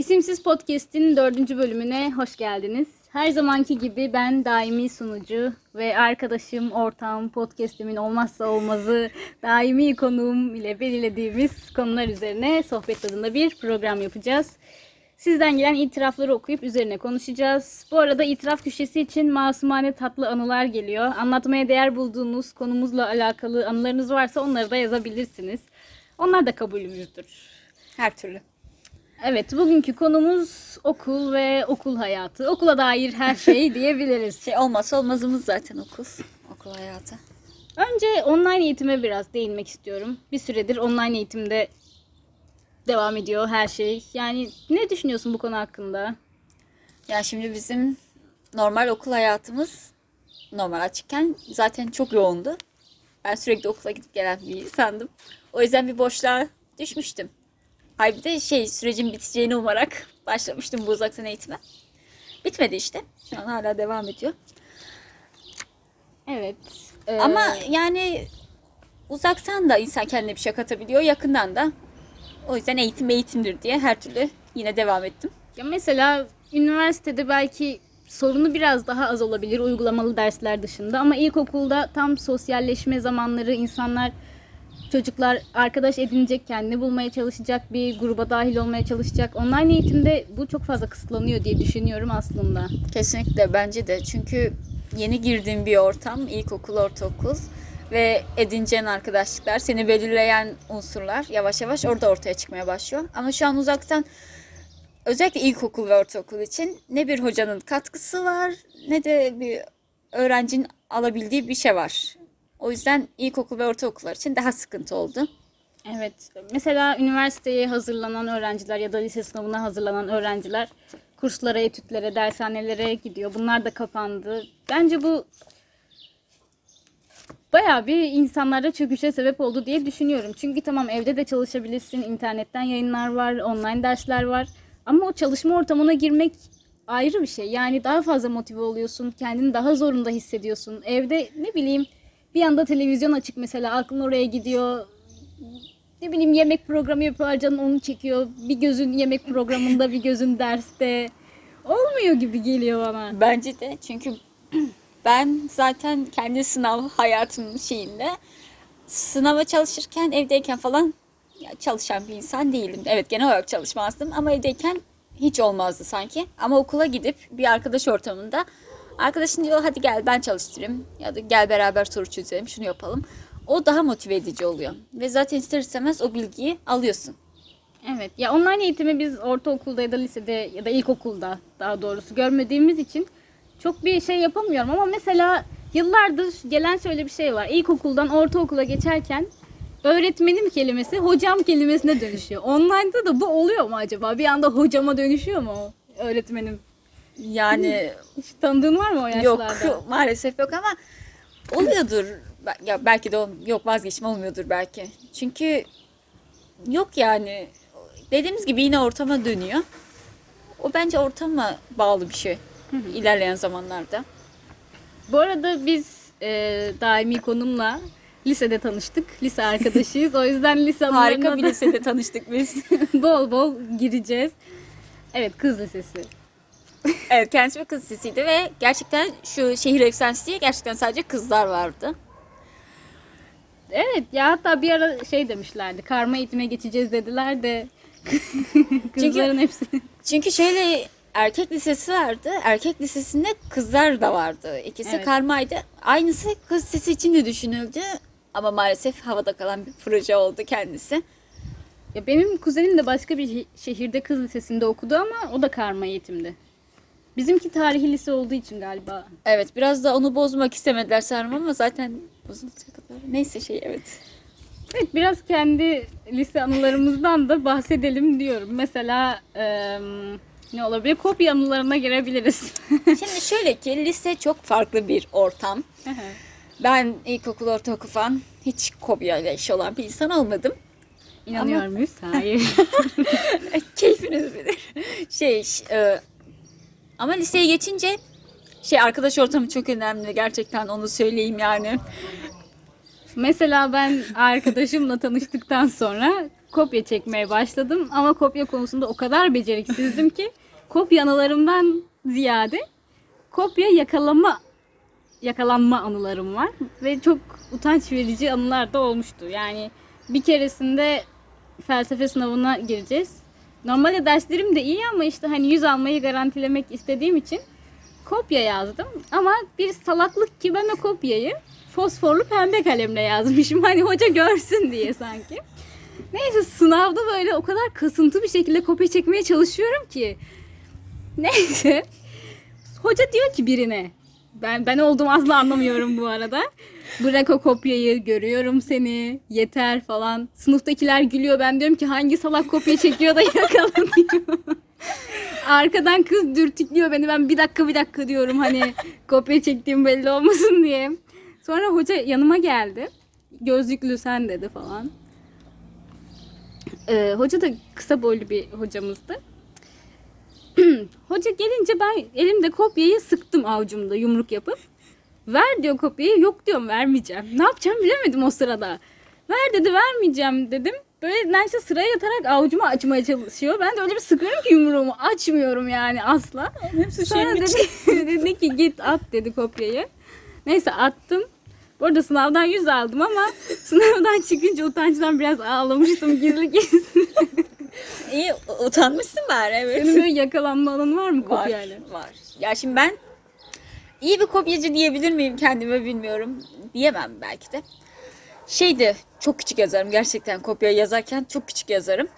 İsimsiz Podcast'in dördüncü bölümüne hoş geldiniz. Her zamanki gibi ben daimi sunucu ve arkadaşım, ortağım, podcast'imin olmazsa olmazı daimi konuğum ile belirlediğimiz konular üzerine sohbet tadında bir program yapacağız. Sizden gelen itirafları okuyup üzerine konuşacağız. Bu arada itiraf köşesi için masumane tatlı anılar geliyor. Anlatmaya değer bulduğunuz konumuzla alakalı anılarınız varsa onları da yazabilirsiniz. Onlar da kabulümüzdür. Her türlü. Evet, bugünkü konumuz okul ve okul hayatı. Okula dair her şey diyebiliriz. Şey olmazsa olmazımız zaten okul. Okul hayatı. Önce online eğitime biraz değinmek istiyorum. Bir süredir online eğitimde devam ediyor her şey. Yani ne düşünüyorsun bu konu hakkında? Ya şimdi bizim normal okul hayatımız normal açıkken zaten çok yoğundu. Ben sürekli okula gidip gelen bir insandım. O yüzden bir boşluğa düşmüştüm. Hayır bir de şey sürecin biteceğini umarak başlamıştım bu uzaktan eğitime. Bitmedi işte. Şu an hala devam ediyor. Evet. e, Ama yani uzaktan da insan kendine bir şey katabiliyor. Yakından da. O yüzden eğitim eğitimdir diye her türlü yine devam ettim. ya mesela üniversitede belki sorunu biraz daha az olabilir uygulamalı dersler dışında ama ilkokulda tam sosyalleşme zamanları insanlar çocuklar arkadaş edinecek, kendini bulmaya çalışacak, bir gruba dahil olmaya çalışacak. Online eğitimde bu çok fazla kısıtlanıyor diye düşünüyorum aslında. Kesinlikle bence de. Çünkü yeni girdiğin bir ortam, ilkokul, ortaokul ve edineceğin arkadaşlıklar, seni belirleyen unsurlar yavaş yavaş orada ortaya çıkmaya başlıyor. Ama şu an uzaktan özellikle ilkokul ve ortaokul için ne bir hocanın katkısı var ne de bir öğrencinin alabildiği bir şey var. O yüzden ilkokul ve ortaokullar için daha sıkıntı oldu. Evet. Mesela üniversiteye hazırlanan öğrenciler ya da lise sınavına hazırlanan öğrenciler kurslara, etütlere, dershanelere gidiyor. Bunlar da kapandı. Bence bu bayağı bir insanlarda çöküşe sebep oldu diye düşünüyorum. Çünkü tamam evde de çalışabilirsin, internetten yayınlar var, online dersler var. Ama o çalışma ortamına girmek ayrı bir şey. Yani daha fazla motive oluyorsun, kendini daha zorunda hissediyorsun. Evde ne bileyim bir anda televizyon açık mesela aklın oraya gidiyor. Ne bileyim yemek programı yapıyorlar canın onu çekiyor. Bir gözün yemek programında bir gözün derste. Olmuyor gibi geliyor bana. Bence de çünkü ben zaten kendi sınav hayatımın şeyinde sınava çalışırken evdeyken falan çalışan bir insan değildim. Evet genel olarak çalışmazdım ama evdeyken hiç olmazdı sanki. Ama okula gidip bir arkadaş ortamında arkadaşın diyor hadi gel ben çalıştırayım ya da gel beraber soru çözelim şunu yapalım. O daha motive edici oluyor. Ve zaten ister istemez o bilgiyi alıyorsun. Evet ya online eğitimi biz ortaokulda ya da lisede ya da ilkokulda daha doğrusu görmediğimiz için çok bir şey yapamıyorum ama mesela yıllardır gelen şöyle bir şey var. İlkokuldan ortaokula geçerken öğretmenim kelimesi hocam kelimesine dönüşüyor. Online'da da bu oluyor mu acaba? Bir anda hocama dönüşüyor mu öğretmenim? Yani tanıdığın var mı o yaşlarda? Yok maalesef yok ama oluyordur. Ya belki de ol- yok vazgeçme olmuyordur belki. Çünkü yok yani dediğimiz gibi yine ortama dönüyor. O bence ortama bağlı bir şey ilerleyen zamanlarda. Bu arada biz e, daimi konumla lisede tanıştık. Lise arkadaşıyız. O yüzden lise Harika anılarına bir da lisede tanıştık biz. bol bol gireceğiz. Evet kız lisesi. evet kendisi bir kız lisesiydi ve gerçekten şu şehir efsanesi diye gerçekten sadece kızlar vardı. Evet ya hatta bir ara şey demişlerdi. Karma eğitime geçeceğiz dediler de kızların hepsi. Çünkü şöyle erkek lisesi vardı. Erkek lisesinde kızlar da vardı. İkisi Evet. karmaydı. Aynısı kız lisesi için de düşünüldü. Ama maalesef havada kalan bir proje oldu kendisi. Ya benim kuzenim de başka bir şe- şehirde kız lisesinde okudu ama o da karma eğitimdi. Bizimki tarihi lise olduğu için galiba. Evet biraz da onu bozmak istemediler sanırım ama zaten bozulacak kadar. Neyse şey evet. Evet biraz kendi lise anılarımızdan da bahsedelim diyorum. Mesela eee, ne olabilir? Kopya anılarına girebiliriz. Şimdi şöyle ki lise çok farklı bir ortam. Ben ilkokul, ortaokul falan hiç kopya ile iş olan bir insan olmadım. İnanıyor muyuz? Hayır. Keyfiniz bilir. Şey, e, ama liseye geçince şey arkadaş ortamı çok önemli. Gerçekten onu söyleyeyim yani. Mesela ben arkadaşımla tanıştıktan sonra kopya çekmeye başladım. Ama kopya konusunda o kadar beceriksizdim ki kopya anılarımdan ziyade kopya yakalama yakalanma anılarım var ve çok utanç verici anılar da olmuştu. Yani bir keresinde felsefe sınavına gireceğiz. Normalde derslerim de iyi ama işte hani 100 almayı garantilemek istediğim için kopya yazdım. Ama bir salaklık ki ben o kopyayı fosforlu pembe kalemle yazmışım. Hani hoca görsün diye sanki. Neyse sınavda böyle o kadar kasıntı bir şekilde kopya çekmeye çalışıyorum ki. Neyse. Hoca diyor ki birine. Ben ben olduğumu asla anlamıyorum bu arada. Bırak o kopyayı, görüyorum seni, yeter falan. Sınıftakiler gülüyor. Ben diyorum ki hangi salak kopya çekiyor da yakalanıyor. Arkadan kız dürtüklüyor beni. Ben bir dakika bir dakika diyorum hani kopya çektiğim belli olmasın diye. Sonra hoca yanıma geldi. Gözlüklü sen dedi falan. Ee, hoca da kısa boylu bir hocamızdı. Hoca gelince ben elimde kopyayı sıktım avucumda yumruk yapıp. Ver diyor kopyayı. Yok diyorum vermeyeceğim. Ne yapacağım bilemedim o sırada. Ver dedi vermeyeceğim dedim. Böyle neredeyse sıraya yatarak avucumu açmaya çalışıyor. Ben de öyle bir sıkıyorum ki yumruğumu açmıyorum yani asla. Hepsi Sonra dedi, dedi ki git at dedi kopyayı. Neyse attım. Bu arada sınavdan 100 aldım ama sınavdan çıkınca utançtan biraz ağlamıştım gizli gizli. İyi utanmışsın bari evet. Senin böyle yakalanma alanı var mı Var, kopyayla? var. Ya şimdi ben iyi bir kopyacı diyebilir miyim kendime bilmiyorum. Diyemem belki de. Şeydi çok küçük yazarım gerçekten kopya yazarken çok küçük yazarım.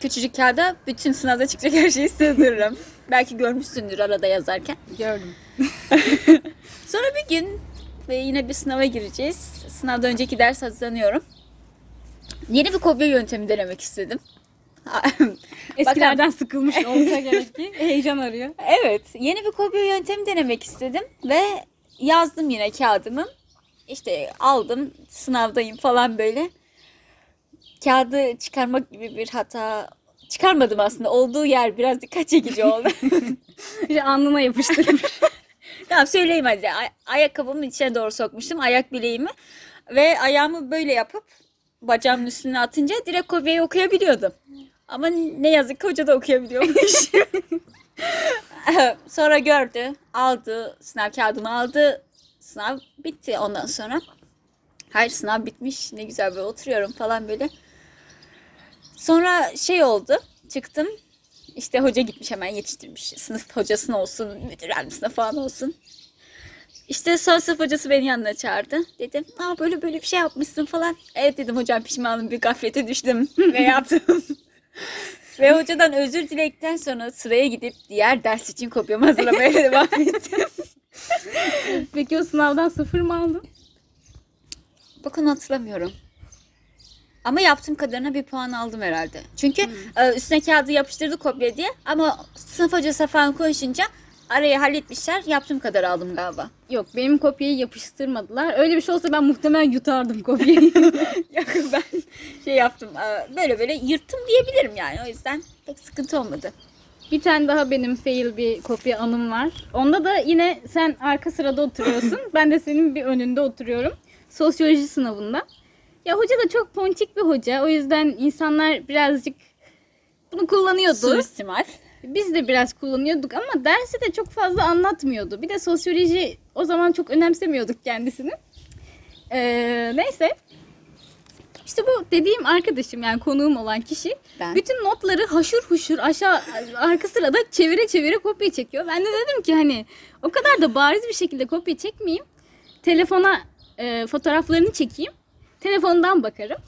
Küçücük kağıda bütün sınavda çıkacak her şeyi sığdırırım. belki görmüşsündür arada yazarken. Gördüm. Sonra bir gün ve yine bir sınava gireceğiz. Sınavdan önceki ders hazırlanıyorum. Yeni bir kopya yöntemi denemek istedim. Eskilerden sıkılmış olsa gerek ki heyecan arıyor. Evet, yeni bir kopya yöntemi denemek istedim ve yazdım yine kağıdımı. İşte aldım, sınavdayım falan böyle. Kağıdı çıkarmak gibi bir hata çıkarmadım aslında. Olduğu yer biraz dikkat çekici oldu. Bir alnına yapıştırmış. tamam söyleyeyim hadi. Ay- ayakkabımın içine doğru sokmuştum ayak bileğimi. Ve ayağımı böyle yapıp bacağımın üstüne atınca direkt kopyayı okuyabiliyordum. Ama ne yazık ki hoca da okuyabiliyormuş. sonra gördü, aldı, sınav kağıdımı aldı. Sınav bitti ondan sonra. Hayır sınav bitmiş, ne güzel böyle oturuyorum falan böyle. Sonra şey oldu, çıktım. İşte hoca gitmiş hemen yetiştirmiş. Sınıf hocasın olsun, müdür yardımcısına falan olsun. İşte son sınıf hocası beni yanına çağırdı. Dedim, aa böyle böyle bir şey yapmışsın falan. Evet dedim hocam pişmanım bir gaflete düştüm ve yaptım. Ve hocadan özür diledikten sonra sıraya gidip diğer ders için kopyamı hazırlamaya devam ettim. Peki o sınavdan sıfır mı aldın? Bakın hatırlamıyorum. Ama yaptığım kadarına bir puan aldım herhalde. Çünkü e, üstüne kağıdı yapıştırdı kopya diye. Ama sınıf hocası falan konuşunca arayı halletmişler. Yaptığım kadar aldım galiba. Yok benim kopyayı yapıştırmadılar. Öyle bir şey olsa ben muhtemelen yutardım kopyayı. Yok ben şey yaptım. Böyle böyle yırttım diyebilirim yani. O yüzden pek sıkıntı olmadı. bir tane daha benim fail bir kopya anım var. Onda da yine sen arka sırada oturuyorsun. ben de senin bir önünde oturuyorum. Sosyoloji sınavında. Ya hoca da çok ponçik bir hoca. O yüzden insanlar birazcık bunu kullanıyordu. Suistimal. Biz de biraz kullanıyorduk ama dersi de çok fazla anlatmıyordu. Bir de sosyoloji o zaman çok önemsemiyorduk kendisini. Ee, neyse. İşte bu dediğim arkadaşım yani konuğum olan kişi Ben. bütün notları haşır huşur aşağı arka sırada çevire çevire kopya çekiyor. Ben de dedim ki hani o kadar da bariz bir şekilde kopya çekmeyeyim. Telefona e, fotoğraflarını çekeyim. Telefondan bakarım.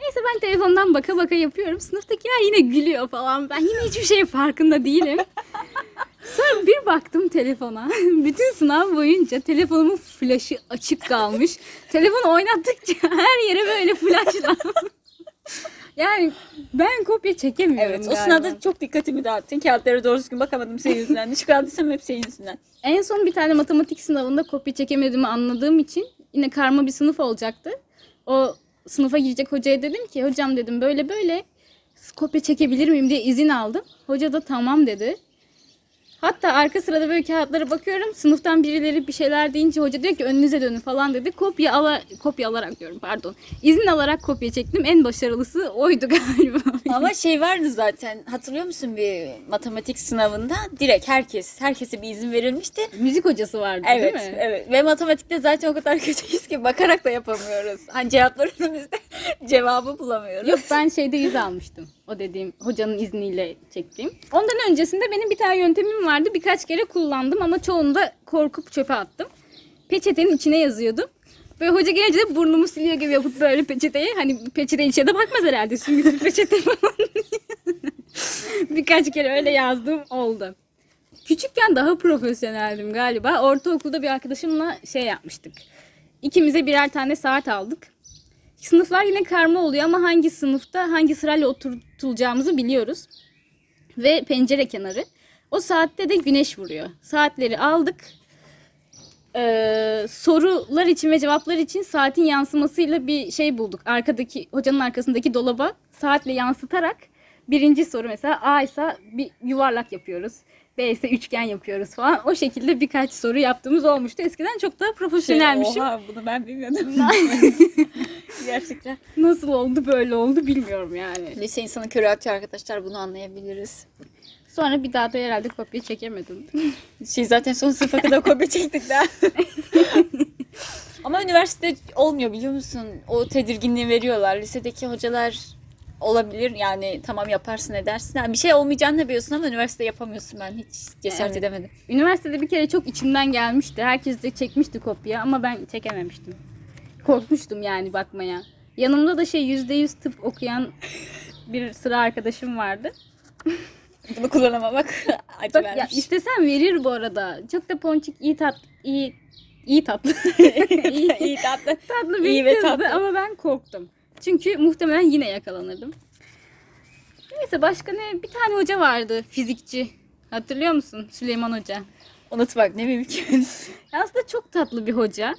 Neyse ben telefondan baka baka yapıyorum. Sınıftakiler yine gülüyor falan. Ben yine hiçbir şeyin farkında değilim. Sonra bir baktım telefona. Bütün sınav boyunca telefonumun flaşı açık kalmış. Telefonu oynattıkça her yere böyle flashlar. yani ben kopya çekemiyorum Evet o galiba. sınavda çok dikkatimi dağıttın. Kağıtlara doğru düzgün bakamadım senin yüzünden. Ne çıkardıysam hep senin yüzünden. En son bir tane matematik sınavında kopya çekemediğimi anladığım için yine karma bir sınıf olacaktı. O sınıfa girecek hocaya dedim ki hocam dedim böyle böyle kopya çekebilir miyim diye izin aldım. Hoca da tamam dedi. Hatta arka sırada böyle kağıtlara bakıyorum. Sınıftan birileri bir şeyler deyince hoca diyor ki önünüze dönün falan dedi. Kopya ala kopya alarak diyorum pardon. İzin alarak kopya çektim. En başarılısı oydu galiba. Ama şey vardı zaten. Hatırlıyor musun bir matematik sınavında direkt herkes herkese bir izin verilmişti. Müzik hocası vardı Evet, değil mi? evet. Ve matematikte zaten o kadar kötüyüz ki bakarak da yapamıyoruz. Hani cevaplar önümüzde cevabı bulamıyoruz. Yok ben şeyde yüz almıştım. O dediğim hocanın izniyle çektiğim. Ondan öncesinde benim bir tane yöntemim vardı. Birkaç kere kullandım ama çoğunda korkup çöpe attım. Peçetenin içine yazıyordum. Böyle hoca gelince de burnumu siliyor gibi yapıp böyle peçeteyi hani peçete içine de bakmaz herhalde süngülü peçete falan Birkaç kere öyle yazdığım oldu. Küçükken daha profesyoneldim galiba. Ortaokulda bir arkadaşımla şey yapmıştık. İkimize birer tane saat aldık. Sınıflar yine karma oluyor ama hangi sınıfta hangi sırayla oturtulacağımızı biliyoruz. Ve pencere kenarı. O saatte de güneş vuruyor. Saatleri aldık. Ee, sorular için ve cevaplar için saatin yansımasıyla bir şey bulduk. Arkadaki hocanın arkasındaki dolaba saatle yansıtarak birinci soru mesela A ise bir yuvarlak yapıyoruz. B ise üçgen yapıyoruz falan. O şekilde birkaç soru yaptığımız olmuştu. Eskiden çok daha profesyonelmişim. Şey, Oha bunu ben bilmiyordum. Gerçekten. Nasıl oldu böyle oldu bilmiyorum yani. Lise insanı körü atıyor arkadaşlar bunu anlayabiliriz. Sonra bir daha da herhalde kopya çekemedim. Şey zaten son sınıfa kadar kopya çektik daha. Ama üniversitede olmuyor biliyor musun? O tedirginliği veriyorlar. Lisedeki hocalar olabilir yani tamam yaparsın edersin. Yani bir şey olmayacağını biliyorsun ama üniversite yapamıyorsun ben hiç cesaret Evet. edemedim. Üniversitede bir kere çok içimden gelmişti. Herkes de çekmişti kopya ama ben çekememiştim. Korkmuştum yani bakmaya. Yanımda da şey %100 tıp okuyan bir sıra arkadaşım vardı. Bunu kullanamamak acı Bak ya vermiş. istesem verir bu arada. Çok da ponçik iyi tat iyi iyi tatlı. iyi, İyi tatlı. tatlı bir İyi ve kızdı tatlı. ama ben korktum. Çünkü muhtemelen yine yakalanırdım. Neyse başka ne? Bir tane hoca vardı fizikçi. Hatırlıyor musun? Süleyman Hoca. Unutmak ne mümkün. Aslında çok tatlı bir hoca.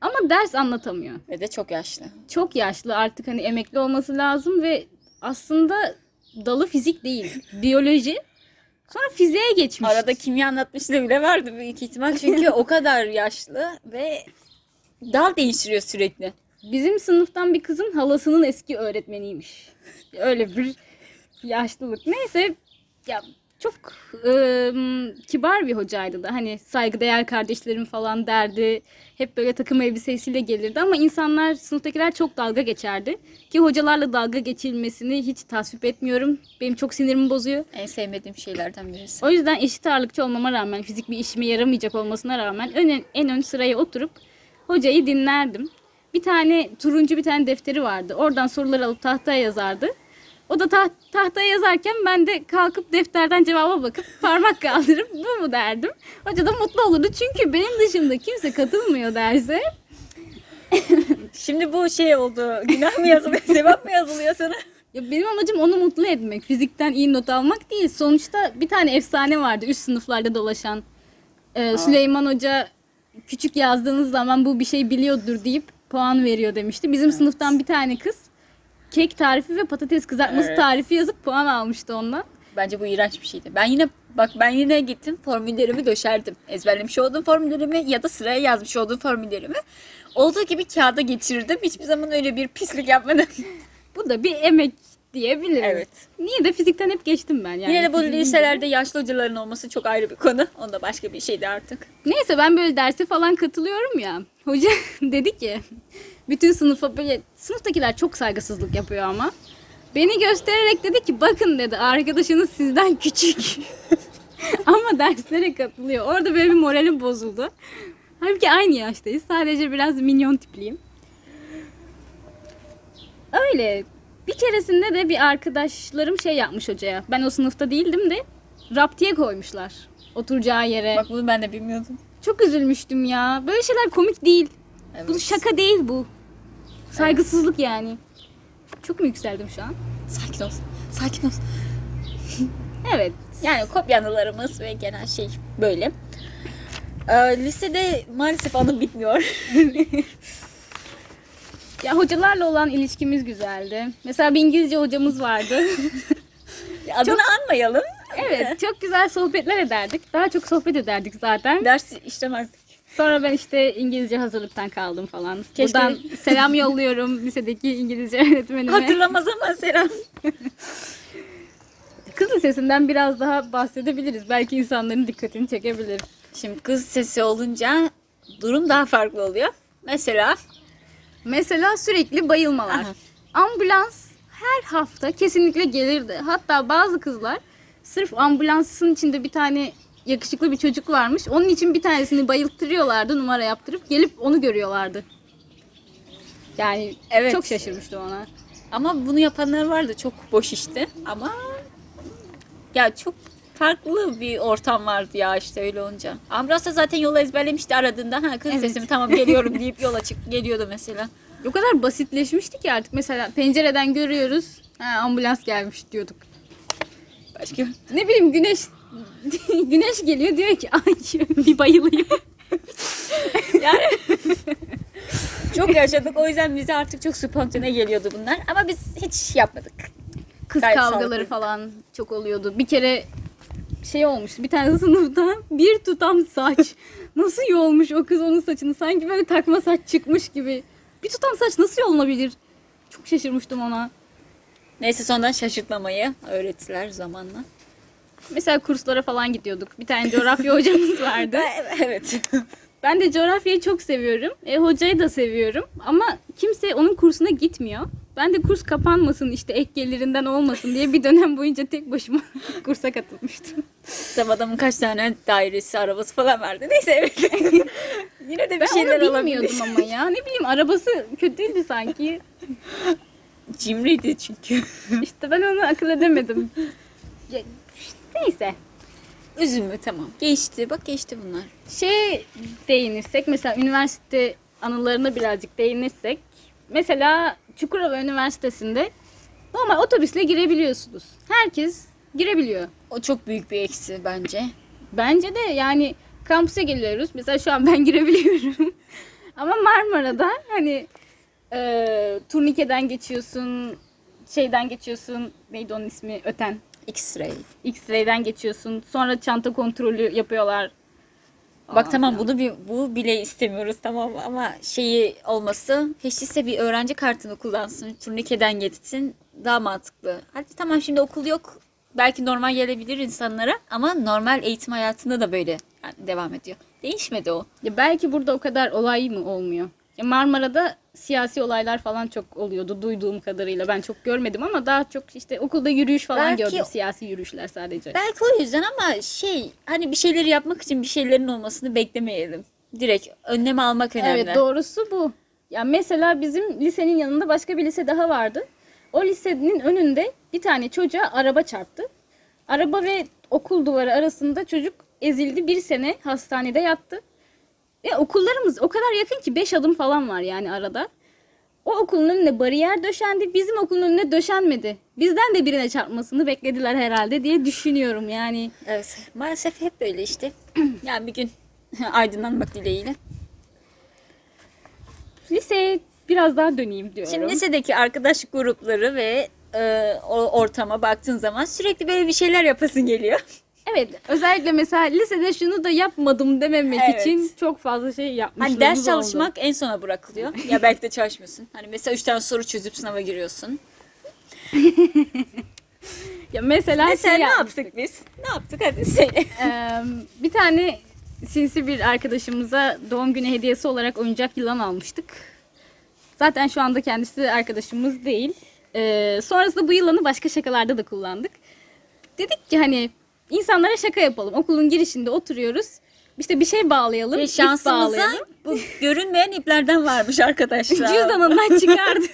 Ama ders anlatamıyor. Ve de çok yaşlı. Çok yaşlı artık hani emekli olması lazım ve aslında dalı fizik değil. Biyoloji. Sonra fiziğe geçmiş. Arada kimya anlatmışlığı bile vardı büyük ihtimal. Çünkü o kadar yaşlı ve dal değiştiriyor sürekli. Bizim sınıftan bir kızın halasının eski öğretmeniymiş. Öyle bir yaşlılık. Neyse ya çok ıı, kibar bir hocaydı da hani saygıdeğer kardeşlerim falan derdi. Hep böyle takım elbisesiyle gelirdi ama insanlar sınıftakiler çok dalga geçerdi. Ki hocalarla dalga geçilmesini hiç tasvip etmiyorum. Benim çok sinirimi bozuyor. En sevmediğim şeylerden birisi. O yüzden eşit ağırlıkçı olmama rağmen, fizik bir işime yaramayacak olmasına rağmen ön, en ön sıraya oturup hocayı dinlerdim. Bir tane turuncu bir tane defteri vardı. Oradan soruları alıp tahtaya yazardı. O da taht- tahtaya yazarken ben de kalkıp defterden cevaba bakıp parmak kaldırıp bu mu derdim. Hoca da mutlu olurdu çünkü benim dışında kimse katılmıyor derse. Şimdi bu şey oldu. Günah mı yazılıyor, sevap mı yazılıyor sana? Ya benim amacım onu mutlu etmek. Fizikten iyi not almak değil. Sonuçta bir tane efsane vardı üst sınıflarda dolaşan. Ee, Süleyman Hoca küçük yazdığınız zaman bu bir şey biliyordur deyip puan veriyor demişti. Bizim sınıftan bir tane kız kek tarifi ve patates kızartması Evet. tarifi yazıp puan almıştı ondan. Bence bu iğrenç bir şeydi. Ben yine bak ben yine gittim formüllerimi döşerdim. Ezberlemiş olduğum formüllerimi ya da sıraya yazmış olduğum formüllerimi olduğu gibi kağıda geçirdim. Hiçbir zaman öyle bir pislik yapmadım. Bu da bir emek diyebiliriz. Evet. Niye de fizikten hep geçtim ben yani. yine de bu liselerde yaşlı hocaların olması çok ayrı bir konu. O da başka bir şeydi artık. Neyse ben böyle derse falan katılıyorum ya. Hoca dedi ki bütün sınıfa böyle sınıftakiler çok saygısızlık yapıyor ama. Beni göstererek dedi ki bakın dedi arkadaşınız sizden küçük. ama derslere katılıyor. Orada böyle bir moralim bozuldu. Halbuki aynı yaştayız. Sadece biraz minyon tipliyim. Öyle. Bir keresinde de bir arkadaşlarım şey yapmış hocaya. Ben o sınıfta değildim de raptiye koymuşlar. Oturacağı yere. Bak bunu ben de bilmiyordum. Çok üzülmüştüm ya. Böyle şeyler komik değil. Evet. Bu şaka değil bu. Saygısızlık yani. Çok mu yükseldim şu an? Sakin ol. Sakin ol. Evet. Yani kopyanılarımız ve genel şey böyle. Ee, lisede maalesef anım bitmiyor. Ya hocalarla olan ilişkimiz güzeldi. Mesela bir İngilizce hocamız vardı. Adını anmayalım. Evet çok güzel sohbetler ederdik. Daha çok sohbet ederdik zaten. Ders işlemezdik. Sonra ben işte İngilizce hazırlıktan kaldım falan. Keşke- Buradan selam yolluyorum lisedeki İngilizce öğretmenime. Hatırlamaz ama Seren. Kız lisesinden biraz daha bahsedebiliriz. Belki insanların dikkatini çekebilir. Şimdi kız sesi olunca durum daha farklı oluyor. Mesela Mesela sürekli bayılmalar. Aha. Ambulans her hafta kesinlikle gelirdi. Hatta bazı kızlar sırf ambulansın içinde bir tane yakışıklı bir çocuk varmış. Onun için bir tanesini bayılttırıyorlardı numara yaptırıp gelip onu görüyorlardı. Yani Evet. çok şaşırmıştım ona. ama bunu yapanlar vardı çok boş işte ama ya çok farklı bir ortam vardı ya işte öyle olunca. Ambulans da zaten yolu ezberlemişti aradığında ha kız Evet. sesimi tamam geliyorum deyip yola çık geliyordu mesela. O kadar basitleşmişti ki artık mesela pencereden görüyoruz. Ha, ambulans gelmiş diyorduk. Başka Ne bileyim güneş güneş geliyor diyor ki ay bir bayılıyor. yani çok yaşadık o yüzden bize artık çok spontane geliyordu bunlar ama biz hiç yapmadık. Kız Gayet kavgaları sağlıklı. falan çok oluyordu. Bir kere şey olmuştu. Bir tane sınıfta bir tutam saç. Nasıl yolmuş o kız onun saçını? Sanki böyle takma saç çıkmış gibi. Bir tutam saç nasıl yolunabilir? Çok şaşırmıştım ona. Neyse sonradan şaşırtmamayı öğrettiler zamanla. Mesela kurslara falan gidiyorduk. Bir tane coğrafya hocamız vardı. Evet. Ben de coğrafyayı çok seviyorum. E, hocayı da seviyorum. Ama kimse onun kursuna gitmiyor. Ben de kurs kapanmasın işte ek gelirinden olmasın diye bir dönem boyunca tek başıma kursa katılmıştım. Tabii adamın kaç tane dairesi, arabası falan vardı. Neyse evet. Yine de bir Ben şeyler onu bilmiyordum ama ya. Ne bileyim arabası kötüydü sanki. Cimriydi çünkü. İşte ben onu akıl edemedim. Ya, Neyse. Üzülme tamam. Geçti. Bak geçti bunlar. Şey değinirsek mesela üniversite anılarına birazcık değinirsek. Mesela Çukurova Üniversitesi'nde normal otobüsle girebiliyorsunuz. Herkes girebiliyor. O çok büyük bir eksi bence. Bence de yani kampüse geliyoruz. Mesela şu an ben girebiliyorum. Ama Marmara'da hani e, turnikeden geçiyorsun, şeyden geçiyorsun. Neydi onun ismi? Öten. X-ray. X-ray'den geçiyorsun. Sonra çanta kontrolü yapıyorlar. Bak Aa, tamam falan. bunu bir, bu bile istemiyoruz tamam ama şeyi olması hiç değilse bir öğrenci kartını kullansın. Turnikeden geçsin daha mantıklı. Hadi tamam şimdi okul yok. Belki normal gelebilir insanlara ama normal eğitim hayatında da böyle yani devam ediyor. Değişmedi o. Ya belki burada o kadar olay mı olmuyor? Ya Marmara'da siyasi olaylar falan çok oluyordu duyduğum kadarıyla. Ben çok görmedim ama daha çok işte okulda yürüyüş falan Belki- gördüm. Siyasi yürüyüşler sadece. Belki o yüzden ama şey hani bir şeyleri yapmak için bir şeylerin olmasını beklemeyelim. Direkt önlem almak önemli. Evet doğrusu bu. Ya mesela bizim lisenin yanında başka bir lise daha vardı. O lisenin önünde bir tane çocuğa araba çarptı. Araba ve okul duvarı arasında çocuk ezildi. Bir sene hastanede yattı. Ve okullarımız o kadar yakın ki 5 adım falan var yani arada. O okulun önüne bariyer döşendi. Bizim okulun önüne döşenmedi. Bizden de birine çarpmasını beklediler herhalde diye düşünüyorum yani. Evet. Maalesef hep böyle işte. yani bir gün aydınlanmak dileğiyle. Liseye biraz daha döneyim diyorum. Şimdi lisedeki arkadaş grupları ve e, o ortama baktığın zaman sürekli böyle bir şeyler yapasın geliyor. Evet özellikle mesela lisede şunu da yapmadım dememek Evet. için çok fazla şey yapmışlığımız Hani ders oldu. çalışmak en sona bırakılıyor. ya belki de çalışmıyorsun. Hani mesela üç tane soru çözüp sınava giriyorsun. Ya mesela, Mesela şey ne yapmıştık. yaptık biz? Ne yaptık hadi söyle. Bir tane sinsi bir arkadaşımıza doğum günü hediyesi olarak oyuncak yılan almıştık. Zaten şu anda kendisi arkadaşımız değil. Ee, sonrasında bu yılanı başka şakalarda da kullandık. Dedik ki hani insanlara şaka yapalım. Okulun girişinde oturuyoruz. İşte bir şey bağlayalım. İp şansımıza bağlayalım. bu görünmeyen iplerden varmış arkadaşlar. Cüzdanından çıkardı.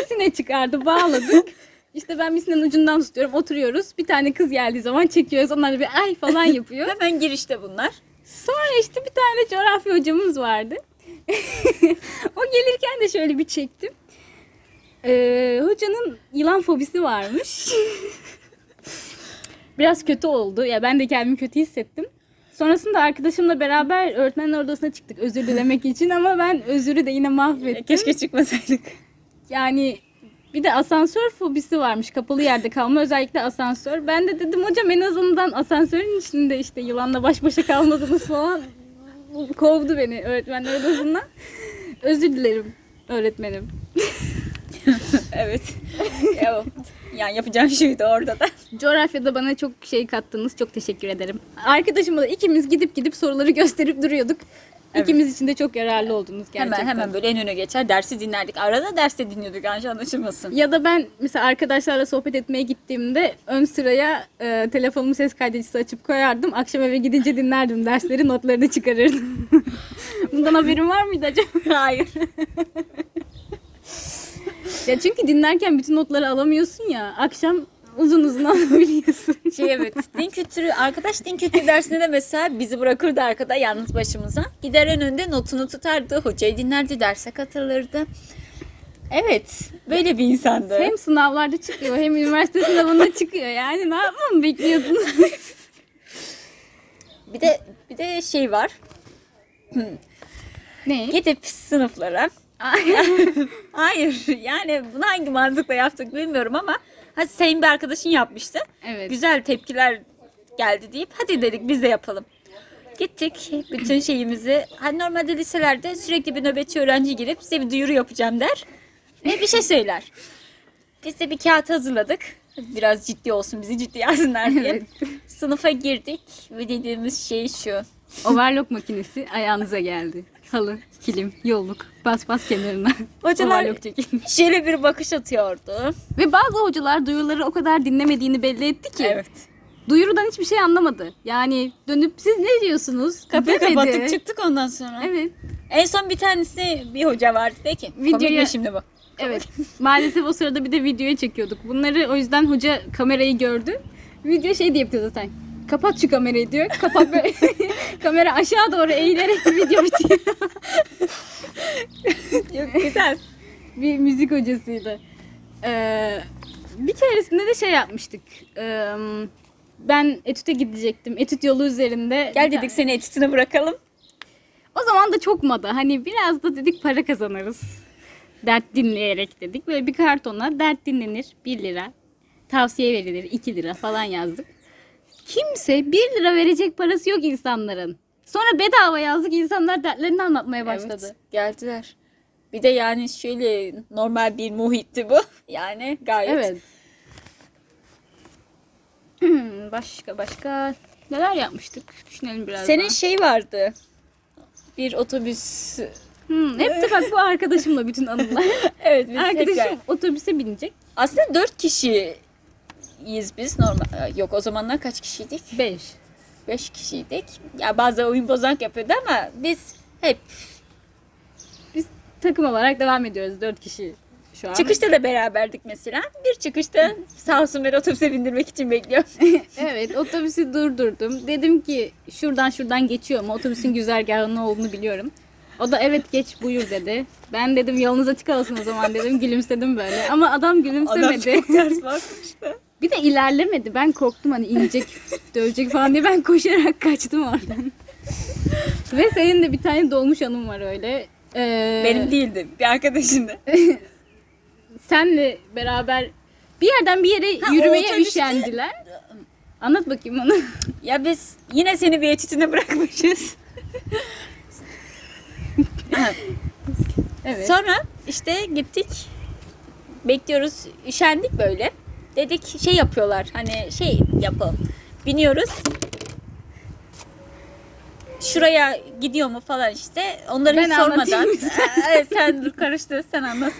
Misine çıkardı, bağladık. İşte ben misinin ucundan tutuyorum, oturuyoruz. Bir tane kız geldiği zaman çekiyoruz. Onlar bir ay falan yapıyor. Hemen girişte bunlar. Sonra işte bir tane coğrafya hocamız vardı. o gelirken de şöyle bir çektim. Ee, hocanın yılan fobisi varmış. Biraz kötü oldu. Ya ben de kendimi kötü hissettim. Sonrasında arkadaşımla beraber öğretmenin odasına çıktık özür dilemek için ama ben özürü de yine mahvettim. Keşke çıkmasaydık. Yani Bir de asansör fobisi varmış. Kapalı yerde kalma özellikle asansör. Ben de dedim hocam en azından asansörün içinde işte yılanla baş başa kalmadınız falan. Kovdu beni öğretmenler odasından. Özür dilerim öğretmenim. Evet. evet. Yani yapacağım şuydu orada da. Coğrafyada bana çok şey kattınız. Çok teşekkür ederim. Arkadaşımla da ikimiz gidip gidip soruları gösterip duruyorduk. Evet. İkimiz için de çok yararlı oldunuz gerçekten. Hemen hemen böyle en öne geçer dersi dinlerdik. Arada derste dinliyorduk yanlış anlaşılmasın. Ya da ben mesela arkadaşlarla sohbet etmeye gittiğimde ön sıraya e, telefonumu ses kaydedicisi açıp koyardım. Akşam eve gidince dinlerdim dersleri notlarını çıkarırdım. Bundan haberin var mıydı acaba? Hayır. Ya çünkü dinlerken bütün notları alamıyorsun ya. Akşam uzun uzun alabiliyorsun. Şey evet din kültürü arkadaş din kültürü dersinde de mesela bizi bırakırdı arkada yalnız başımıza. Gider en önde notunu tutardı. Hocayı dinlerdi derse katılırdı. Evet böyle bir insandı. hem sınavlarda çıkıyor hem üniversite sınavında çıkıyor. Yani ne yapmamı bekliyordunuz? Bir de bir de şey var. ne? Gidip sınıflara Hayır yani bunu hangi mantıkla yaptık bilmiyorum ama hadi senin bir arkadaşın yapmıştı. Evet. Güzel tepkiler geldi deyip hadi dedik biz de yapalım. Gittik bütün şeyimizi hani normalde liselerde sürekli bir nöbetçi öğrenci girip size bir duyuru yapacağım der ve bir şey söyler. Biz de bir kağıt hazırladık. Biraz ciddi olsun bizi ciddi yazsınlar diye. Evet. Sınıfa girdik ve dediğimiz şey şu. Overlock makinesi ayağınıza geldi. Halı, kilim, yolluk, bas bas kenarına. Hocalar şöyle bir bakış atıyordu. Ve bazı hocalar duyuruları o kadar dinlemediğini belli etti ki. Evet. Duyurudan hiçbir şey anlamadı. Yani dönüp siz ne diyorsunuz? Kapıyı Demedi. kapattık çıktık ondan sonra. Evet. En son bir tanesi bir hoca vardı de ki. Videoya- şimdi bu? Evet. Maalesef o sırada bir de videoya çekiyorduk. Bunları o yüzden hoca kamerayı gördü. Video şey diye yapıyor zaten. Kapat şu kamerayı diyor. Kapat böyle. Kamera aşağı doğru eğilerek video bitiyor. Yok güzel. bir müzik hocasıydı. Ee, bir keresinde de şey yapmıştık. Ee, ben etüte gidecektim. Etüt yolu üzerinde. Gel dedik seni etütüne bırakalım. O zaman da çok moda. Hani biraz da dedik para kazanırız. Dert dinleyerek dedik. Böyle bir kartona dert dinlenir 1 lira. Tavsiye verilir 2 lira falan yazdık. Kimse 1 lira verecek parası yok insanların. Sonra bedava yazdık insanlar dertlerini anlatmaya başladı. Evet, geldiler. Bir de yani şöyle normal bir muhitti bu. Yani gayet. Evet. Hmm, başka başka neler yapmıştık? Düşünelim biraz Senin daha. şey vardı. Bir otobüs. Hmm, hep de bak bu arkadaşımla bütün anılar. Evet biz Arkadaşım tekrar- otobüse binecek. Aslında dört kişiyiz biz normal. Yok o zamanlar kaç kişiydik? 5. Beş kişiydik. Ya bazı oyun bozank yapıyordu ama biz hep Biz takım olarak devam ediyoruz 4 kişi şu an. Çıkışta da beraberdik mesela. Bir çıkışta sağ olsun beni otobüse bindirmek için bekliyor. evet otobüsü durdurdum. Dedim ki şuradan şuradan geçiyor mu? Otobüsün güzergahının olduğunu biliyorum. O da evet geç buyur dedi. Ben dedim yolunuz açık olsun o zaman dedim. Gülümsedim böyle. Ama adam gülümsemedi. ters bakmıştı. Bir de ilerlemedi. Ben korktum hani inecek, dövecek falan diye ben koşarak kaçtım oradan. Ve senin de bir tane dolmuş anım var öyle. Ee, Benim değildi. Bir arkadaşındı. senle beraber bir yerden bir yere Ha, o yürümeye otobüste- üşendiler. Anlat bakayım onu. Ya biz yine seni bir etütüne bırakmışız. Evet. Sonra işte gittik. Bekliyoruz. Üşendik böyle. Dedik şey yapıyorlar. Hani şey yapalım. Biniyoruz. Şuraya gidiyor mu falan işte. Onları Ben hiç sormadan. sen dur karıştır sen anlat.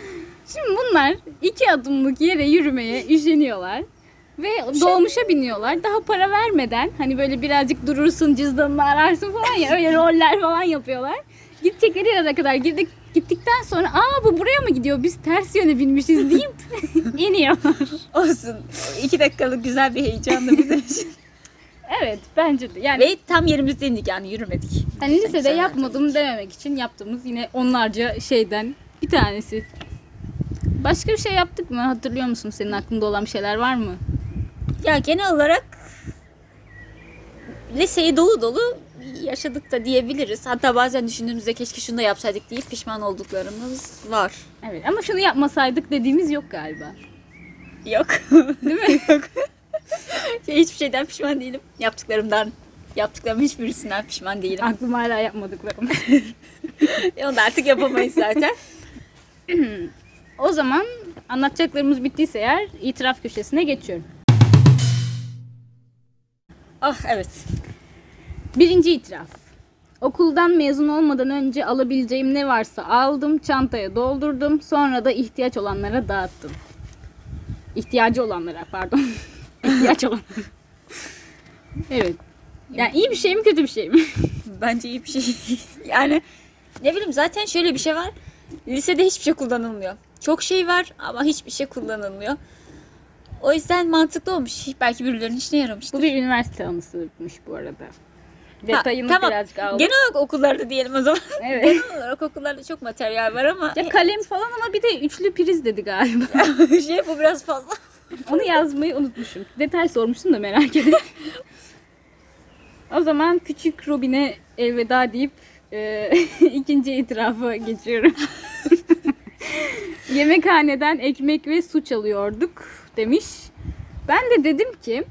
Şimdi bunlar iki adımlık yere yürümeye üşeniyorlar. Ve dolmuşa biniyorlar. Daha para vermeden hani böyle birazcık durursun cüzdanını ararsın falan ya öyle roller falan yapıyorlar. Gidecekleri yere kadar girdik gittikten sonra aa bu buraya mı gidiyor biz ters yöne binmişiz deyip iniyorlar. Olsun. İki dakikalık güzel bir heyecandı bizim için. Evet bence de yani Ve tam yerimizde indik yani yürümedik. hani lisede güzel yapmadım dememek için yaptığımız yine onlarca şeyden bir tanesi. Başka bir şey yaptık mı? Hatırlıyor musun? Senin aklında olan bir şeyler var mı? Ya genel olarak liseyi dolu dolu yaşadık da diyebiliriz. Hatta bazen düşündüğümüzde keşke şunu da yapsaydık deyip pişman olduklarımız var. Evet ama şunu yapmasaydık dediğimiz yok galiba. Yok. Değil mi? Yok. Şey, hiçbir şeyden pişman değilim. Yaptıklarımdan, yaptıklarımın hiçbirisinden pişman değilim. Aklım hala yapmadıklarım. Onu da artık yapamayız zaten. o zaman anlatacaklarımız bittiyse eğer itiraf köşesine geçiyorum. Ah evet. Birinci itiraf. Okuldan mezun olmadan önce alabileceğim ne varsa aldım, çantaya doldurdum, sonra da ihtiyaç olanlara dağıttım. İhtiyacı olanlara, pardon. İhtiyaç olanlara. evet. Yani iyi bir şey mi kötü bir şey mi? Bence iyi bir şey. yani ne bileyim zaten şöyle bir şey var. Lisede hiçbir şey kullanılmıyor. Çok şey var ama hiçbir şey kullanılmıyor. O yüzden mantıklı olmuş. Belki birilerinin işine yaramıştır. Bu bir üniversite anısıymış bu arada. Detayını Ha, tamam. birazcık aldım. Genel olarak okullarda diyelim o zaman. Evet. Genel olarak okullarda çok materyal var ama Ya kalem falan ama bir de üçlü priz dedi galiba. şey bu biraz fazla. Onu yazmayı unutmuşum. Detay sormuşsun da merak ettim. o zaman küçük Robin'e elveda deyip e, ikinci itirafa geçiyorum. Yemekhaneden ekmek ve su çalıyorduk demiş. Ben de dedim ki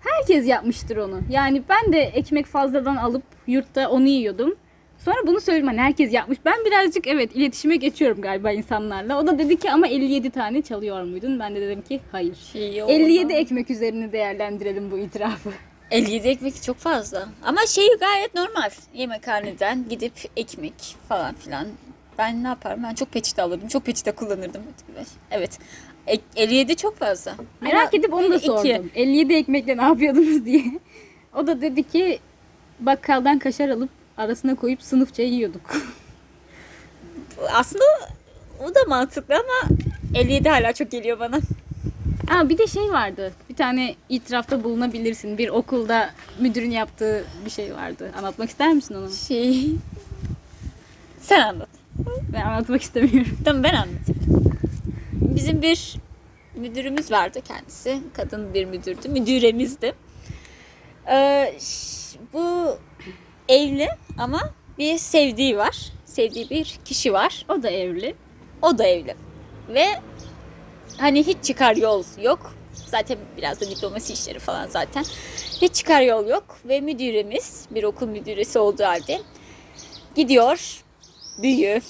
herkes yapmıştır onu. Yani ben de ekmek fazladan alıp yurtta onu yiyordum. Sonra bunu söyledim hani herkes yapmış. Ben birazcık evet iletişime geçiyorum galiba insanlarla. O da dedi ki ama 57 tane çalıyor muydun? Ben de dedim ki hayır. Şey, yok. 57 ekmek üzerine değerlendirelim bu itirafı. 57 ekmek çok fazla. Ama şey gayet normal. Yemekhaneden gidip ekmek falan filan. Ben ne yaparım? Ben çok peçete alırdım. Çok peçete kullanırdım. Evet. Ek- 57 çok fazla. Merak edip onu da iki. sordum. 57 ekmekle ne yapıyordunuz diye. O da dedi ki bakkaldan kaşar alıp arasına koyup sınıfça yiyorduk. Aslında o da mantıklı ama 57 hala çok geliyor bana. Aa bir de şey vardı. Bir tane itirafta bulunabilirsin. Bir okulda müdürün yaptığı bir şey vardı. Anlatmak ister misin onu? Şey... Sen anlat. Ben anlatmak istemiyorum. Tamam ben anlatayım. Bizim bir müdürümüz vardı kendisi. Kadın bir müdürdü. Müdüremizdi. Ee, bu evli ama bir sevdiği var. Sevdiği bir kişi var. O da evli. O da evli. Ve hani hiç çıkar yol yok. Zaten biraz da diplomasi işleri falan zaten. Hiç çıkar yol yok. Ve müdüremiz bir okul müdüresi olduğu halde gidiyor büyü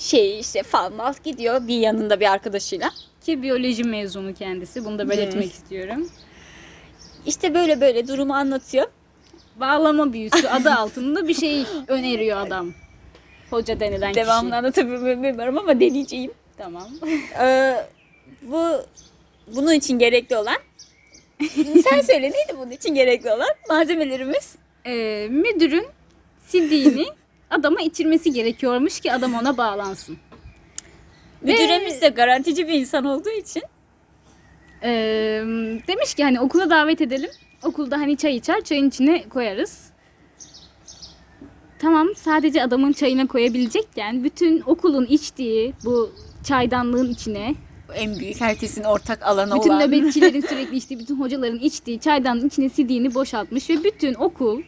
şey işte falan gidiyor bir yanında bir arkadaşıyla. Ki biyoloji mezunu kendisi. Bunu da belirtmek istiyorum. İşte böyle böyle durumu anlatıyor. Bağlama büyüsü adı altında bir şey öneriyor adam. Hoca denilen Devamını kişi. anlatabilmiyorum ama deneyeceğim. Tamam. Ee, bu bunun için gerekli olan sen söyle neydi bunun için gerekli olan malzemelerimiz? Ee, müdürün CD'ni adama içirmesi gerekiyormuş ki adam ona bağlansın. Müdüremiz de garantici bir insan olduğu için Ee, demiş ki hani okula davet edelim. Okulda hani çay içer, çayın içine koyarız. Tamam, sadece adamın çayına koyabilecekken bütün okulun içtiği bu çaydanlığın içine, en büyük herkesin ortak alanı bütün olan. nöbetçilerin sürekli içtiği, bütün hocaların içtiği çaydanlığın içine CD'ni boşaltmış ve bütün okul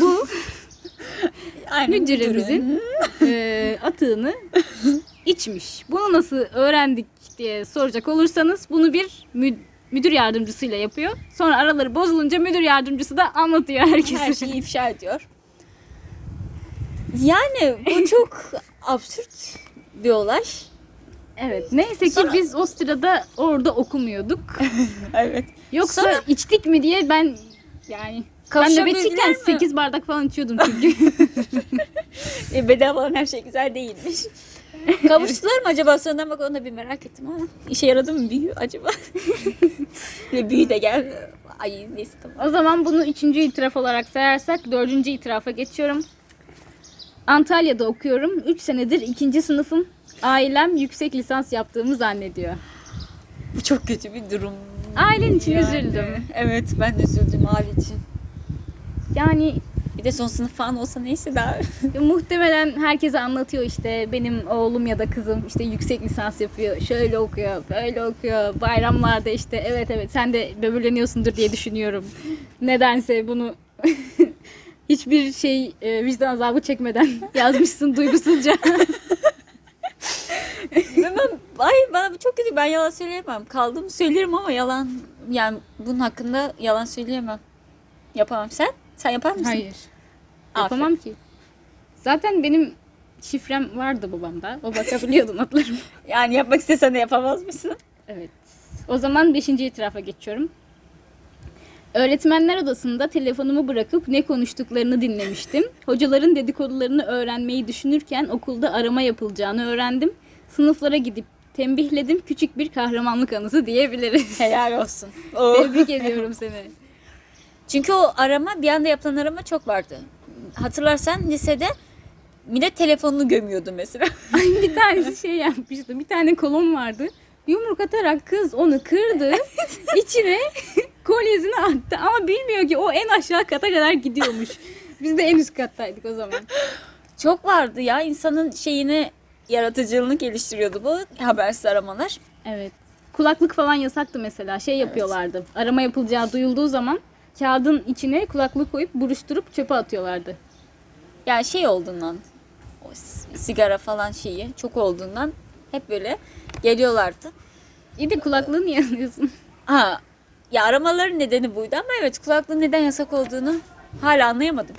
bu Aynen, müdürümüzün e, atığını içmiş. Bunu nasıl öğrendik diye soracak olursanız bunu bir mü- müdür yardımcısıyla yapıyor. Sonra araları bozulunca müdür yardımcısı da anlatıyor herkese. her şeyi ifşa ediyor. Yani bu çok absürt bir olay. Evet. Neyse ki Sonra- biz o sırada orada okumuyorduk. Evet. Yoksa Sonra- içtik mi diye ben yani ben Kavuşabildiler nöbetçiyken mi? 8 bardak falan içiyordum çünkü. E, bedava olan her şey güzel değilmiş. Kavuştular mı acaba sonradan bak onu da bir merak ettim ama işe yaradı mı büyü acaba? Ve büyü de gel. Ay neyse tamam. o zaman bunu üçüncü itiraf olarak sayarsak dördüncü itirafa geçiyorum. Antalya'da okuyorum. 3 senedir ikinci sınıfım. Ailem yüksek lisans yaptığımı zannediyor. Bu çok kötü bir durum. Ailen için Yani. üzüldüm. Evet ben de üzüldüm aile için. Yani Bir de son sınıf falan olsa neyse daha. muhtemelen herkese anlatıyor işte benim oğlum ya da kızım işte yüksek lisans yapıyor. Şöyle okuyor, böyle okuyor. Bayramlarda işte evet evet sen de böbürleniyorsundur diye düşünüyorum. Nedense bunu Hiçbir şey e, vicdan azabı çekmeden yazmışsın duygusuzca. Ben, ay bana bu çok kötü. Ben yalan söyleyemem. Kaldım söylerim ama yalan yani bunun hakkında yalan söyleyemem. Yapamam. Sen? Sen yapar mısın? Hayır. Yapamam ki. Zaten benim şifrem vardı babamda. O bakabiliyordu notlarıma. Yani yapmak istesen de yapamaz mısın? Evet. O zaman 5. itirafa geçiyorum. Öğretmenler odasında telefonumu bırakıp ne konuştuklarını dinlemiştim. Hocaların dedikodularını öğrenmeyi düşünürken okulda arama yapılacağını öğrendim. Sınıflara gidip tembihledim. Küçük bir kahramanlık anısı diyebiliriz. Helal olsun. Tebrik ediyorum seni. Çünkü o arama bir anda yapılan arama çok vardı. Hatırlarsan lisede millet telefonunu gömüyordu mesela. Ay bir tanesi şey yapmıştı. Bir tane kolon vardı. Yumruk atarak kız onu kırdı. içine kolyesini attı. Ama bilmiyor ki o en aşağı kata kadar gidiyormuş. Biz de en üst kattaydık o zaman. Çok vardı ya insanın şeyini yaratıcılığını geliştiriyordu bu habersiz aramalar. Evet. Kulaklık falan yasaktı mesela. Şey yapıyorlardı. Arama yapılacağı duyulduğu zaman kağıdın içine kulaklık koyup buruşturup çöpe atıyorlardı. Yani şey olduğundan o sigara falan şeyi çok olduğundan hep böyle geliyorlardı. İyi de kulaklığı niye alıyorsun? Ha ya aramaların nedeni buydu ama evet kulaklığın neden yasak olduğunu hala anlayamadım.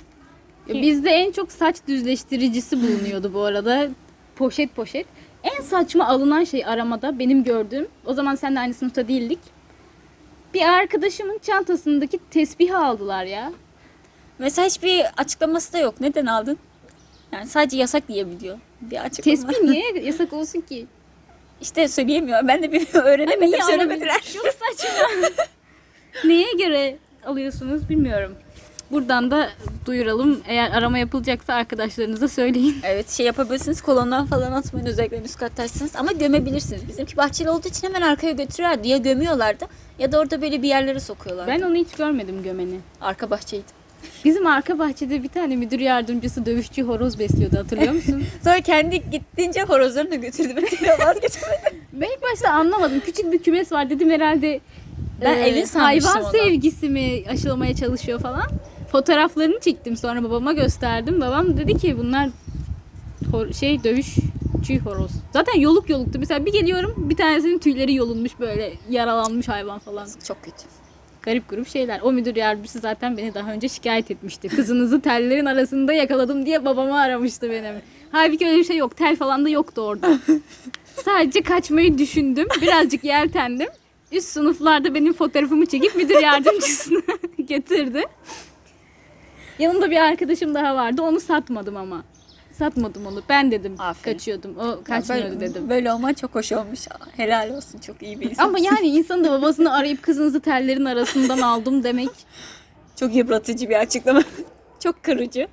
Ya Bizde en çok saç düzleştiricisi bulunuyordu bu arada. Poşet poşet. En saçma alınan şey aramada benim gördüğüm. O zaman sen de aynı sınıfta değildik. Bir arkadaşımın çantasındaki tesbihi aldılar ya. Mesela hiçbir açıklaması da yok. Neden aldın? Yani sadece yasak diyebiliyor. Bir açıklama. Tesbih niye yasak olsun ki? İşte söyleyemiyor. Ben de bilmiyorum. Öğrenemedim. Söylemediler. Çok saçma. Neye göre alıyorsunuz bilmiyorum. Buradan da duyuralım. Eğer arama yapılacaksa arkadaşlarınıza söyleyin. Evet şey yapabilirsiniz. Kolondan falan atmayın. Özellikle üst kattaysınız. Ama gömebilirsiniz. Bizimki bahçeli olduğu için hemen arkaya götürüyorlardı. Ya gömüyorlardı ya da orada böyle bir yerlere sokuyorlardı. Ben onu hiç görmedim gömeni. Arka bahçeydi. Bizim arka bahçede bir tane müdür yardımcısı dövüşçü horoz besliyordu hatırlıyor musun? Sonra kendi gittiğince horozlarını da götürdü. Mesela vazgeçemedim. ben ilk başta anlamadım. Küçük bir kümes var dedim herhalde Ben e, evin sanmıştım hayvan sevgisi mi aşılamaya çalışıyor falan. Fotoğraflarını çektim sonra babama gösterdim. Babam dedi ki bunlar şey dövüşçü horoz. Zaten yoluk yoluktu. Mesela bir geliyorum bir tanesinin tüyleri yolunmuş böyle yaralanmış hayvan falan. Çok kötü. Garip grup şeyler. O müdür yardımcısı zaten beni daha önce şikayet etmişti. Kızınızı tellerin arasında yakaladım diye babamı aramıştı benim. Halbuki öyle bir şey yok. Tel falan da yoktu orada. Sadece kaçmayı düşündüm. Birazcık yeltendim. Üst sınıflarda benim fotoğrafımı çekip müdür yardımcısına getirdi. Yanımda bir arkadaşım daha vardı. Onu satmadım ama. Satmadım onu. Ben dedim Aferin. kaçıyordum. O kaçmıyordu Böyle- dedim. Böyle olman çok hoş olmuş. Helal olsun. Çok iyi bir insan. Ama yani insanın da babasını arayıp kızınızı tellerin arasından aldım demek. Çok yıpratıcı bir açıklama. çok kırıcı.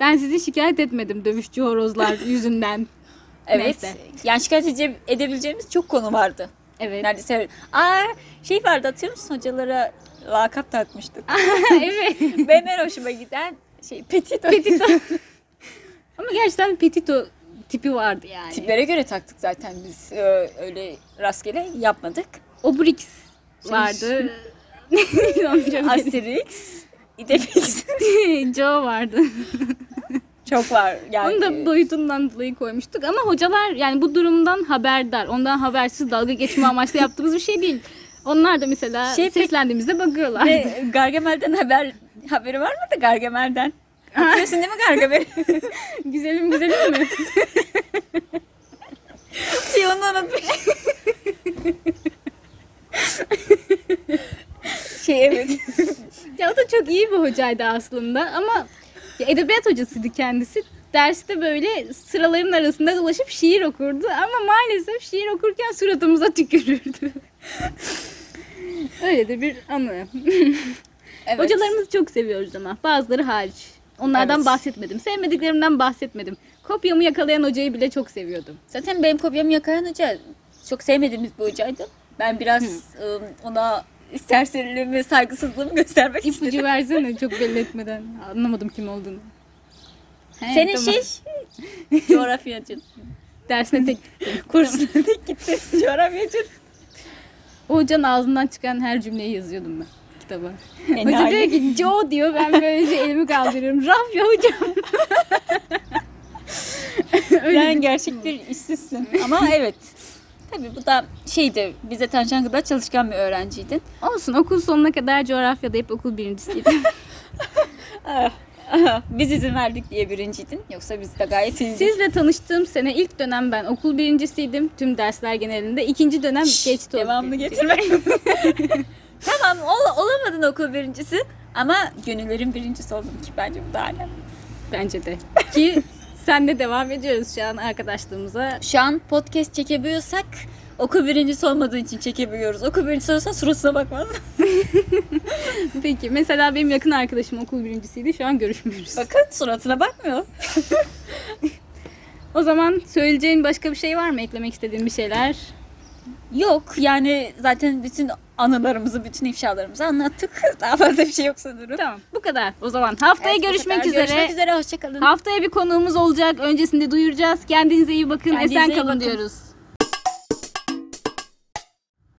Ben sizi şikayet etmedim dövüşçü horozlar yüzünden. Evet. Neyse. Yani şikayet ede- edebileceğimiz çok konu vardı. Evet. Neredeyse. Aa şey vardı hatırlıyor musun? Hocalara lakap takmıştık. evet. Benim en hoşuma giden şey petito. Petito. Ama gerçekten petito tipi vardı yani. Tiplere göre taktık zaten biz. Ee, öyle rastgele yapmadık. Obrix vardı. Çok beğendim. Asterix, Idefix Joe vardı. çok var. Yani Onu da boyutundan dolayı koymuştuk. Ama hocalar yani bu durumdan haberdar. Ondan habersiz dalga geçme amaçlı yaptığımız bir şey değil. Onlar da mesela Şey, pek- seslendiğimizde bakıyorlar. Ve Gargamel'den haber haberi var mıydı Gargamel'den? Hatırlıyorsun değil mi Gargamel'i? güzelim güzelim mi? şey onu unutmuş. şey evet. Ya o da çok iyi bir hocaydı aslında ama ya edebiyat hocasıydı kendisi. Derste böyle sıraların arasında dolaşıp şiir okurdu ama maalesef şiir okurken suratımıza tükürürdü. Öyle de bir anı. evet. Hocalarımızı çok seviyoruz ama bazıları hariç. Onlardan Evet. bahsetmedim. Sevmediklerimden bahsetmedim. Kopyamı yakalayan hocayı bile çok seviyordum. Zaten benim kopyamı yakaran hoca çok sevmediğimiz bir hocaydı. Ben biraz ım, ona serseriliğimi, saygısızlığımı göstermek İpucu istedim. versene çok belli etmeden. Anlamadım kim olduğunu. He, Senin tamam. şey coğrafyacın. Dersine tek Kursuna tek gitti. Coğrafyacın. O hocanın ağzından çıkan her cümleyi yazıyordum ben. kitabı. Hoca Enayi. diyor ki Joe diyor ben böylece elimi kaldırıyorum. Rafya hocam. Yani gerçekten işsizsin. Ama evet. Tabii bu da şeydi, bize tanışan kadar çalışkan bir öğrenciydin. Olsun okul sonuna kadar coğrafyada hep okul birincisiydim. Biz izin verdik diye birinciydin. Yoksa biz de gayet iyiydik. Sizle tanıştığım sene ilk dönem ben okul birincisiydim. Tüm dersler genelinde. İkinci dönem geçti. o Devamını birinci. getirme. tamam ol, olamadın okul birincisi ama gönüllerin birincisi oldun ki bence bu daha ne. Bence de. Ki senle devam ediyoruz şu an arkadaşlığımıza. Şu an podcast çekebiliyorsak okul birincisi olmadığı için çekebiliyoruz. Okul birincisi olsa suratına bakmaz. Peki mesela benim yakın arkadaşım okul birincisiydi. Şu an görüşmüyoruz. Bakın suratına bakmıyor. O zaman söyleyeceğin başka bir şey var mı? Eklemek istediğin bir şeyler? Yok yani zaten bütün anılarımızı, bütün ifşalarımızı anlattık. Daha fazla bir şey yok sanırım. Tamam. Bu kadar. O zaman haftaya Evet, görüşmek üzere. Görüşmek üzere, hoşçakalın. Haftaya bir konuğumuz olacak. Öncesinde duyuracağız. Kendinize iyi bakın. Kendinize Esen iyi kalın bakın. diyoruz.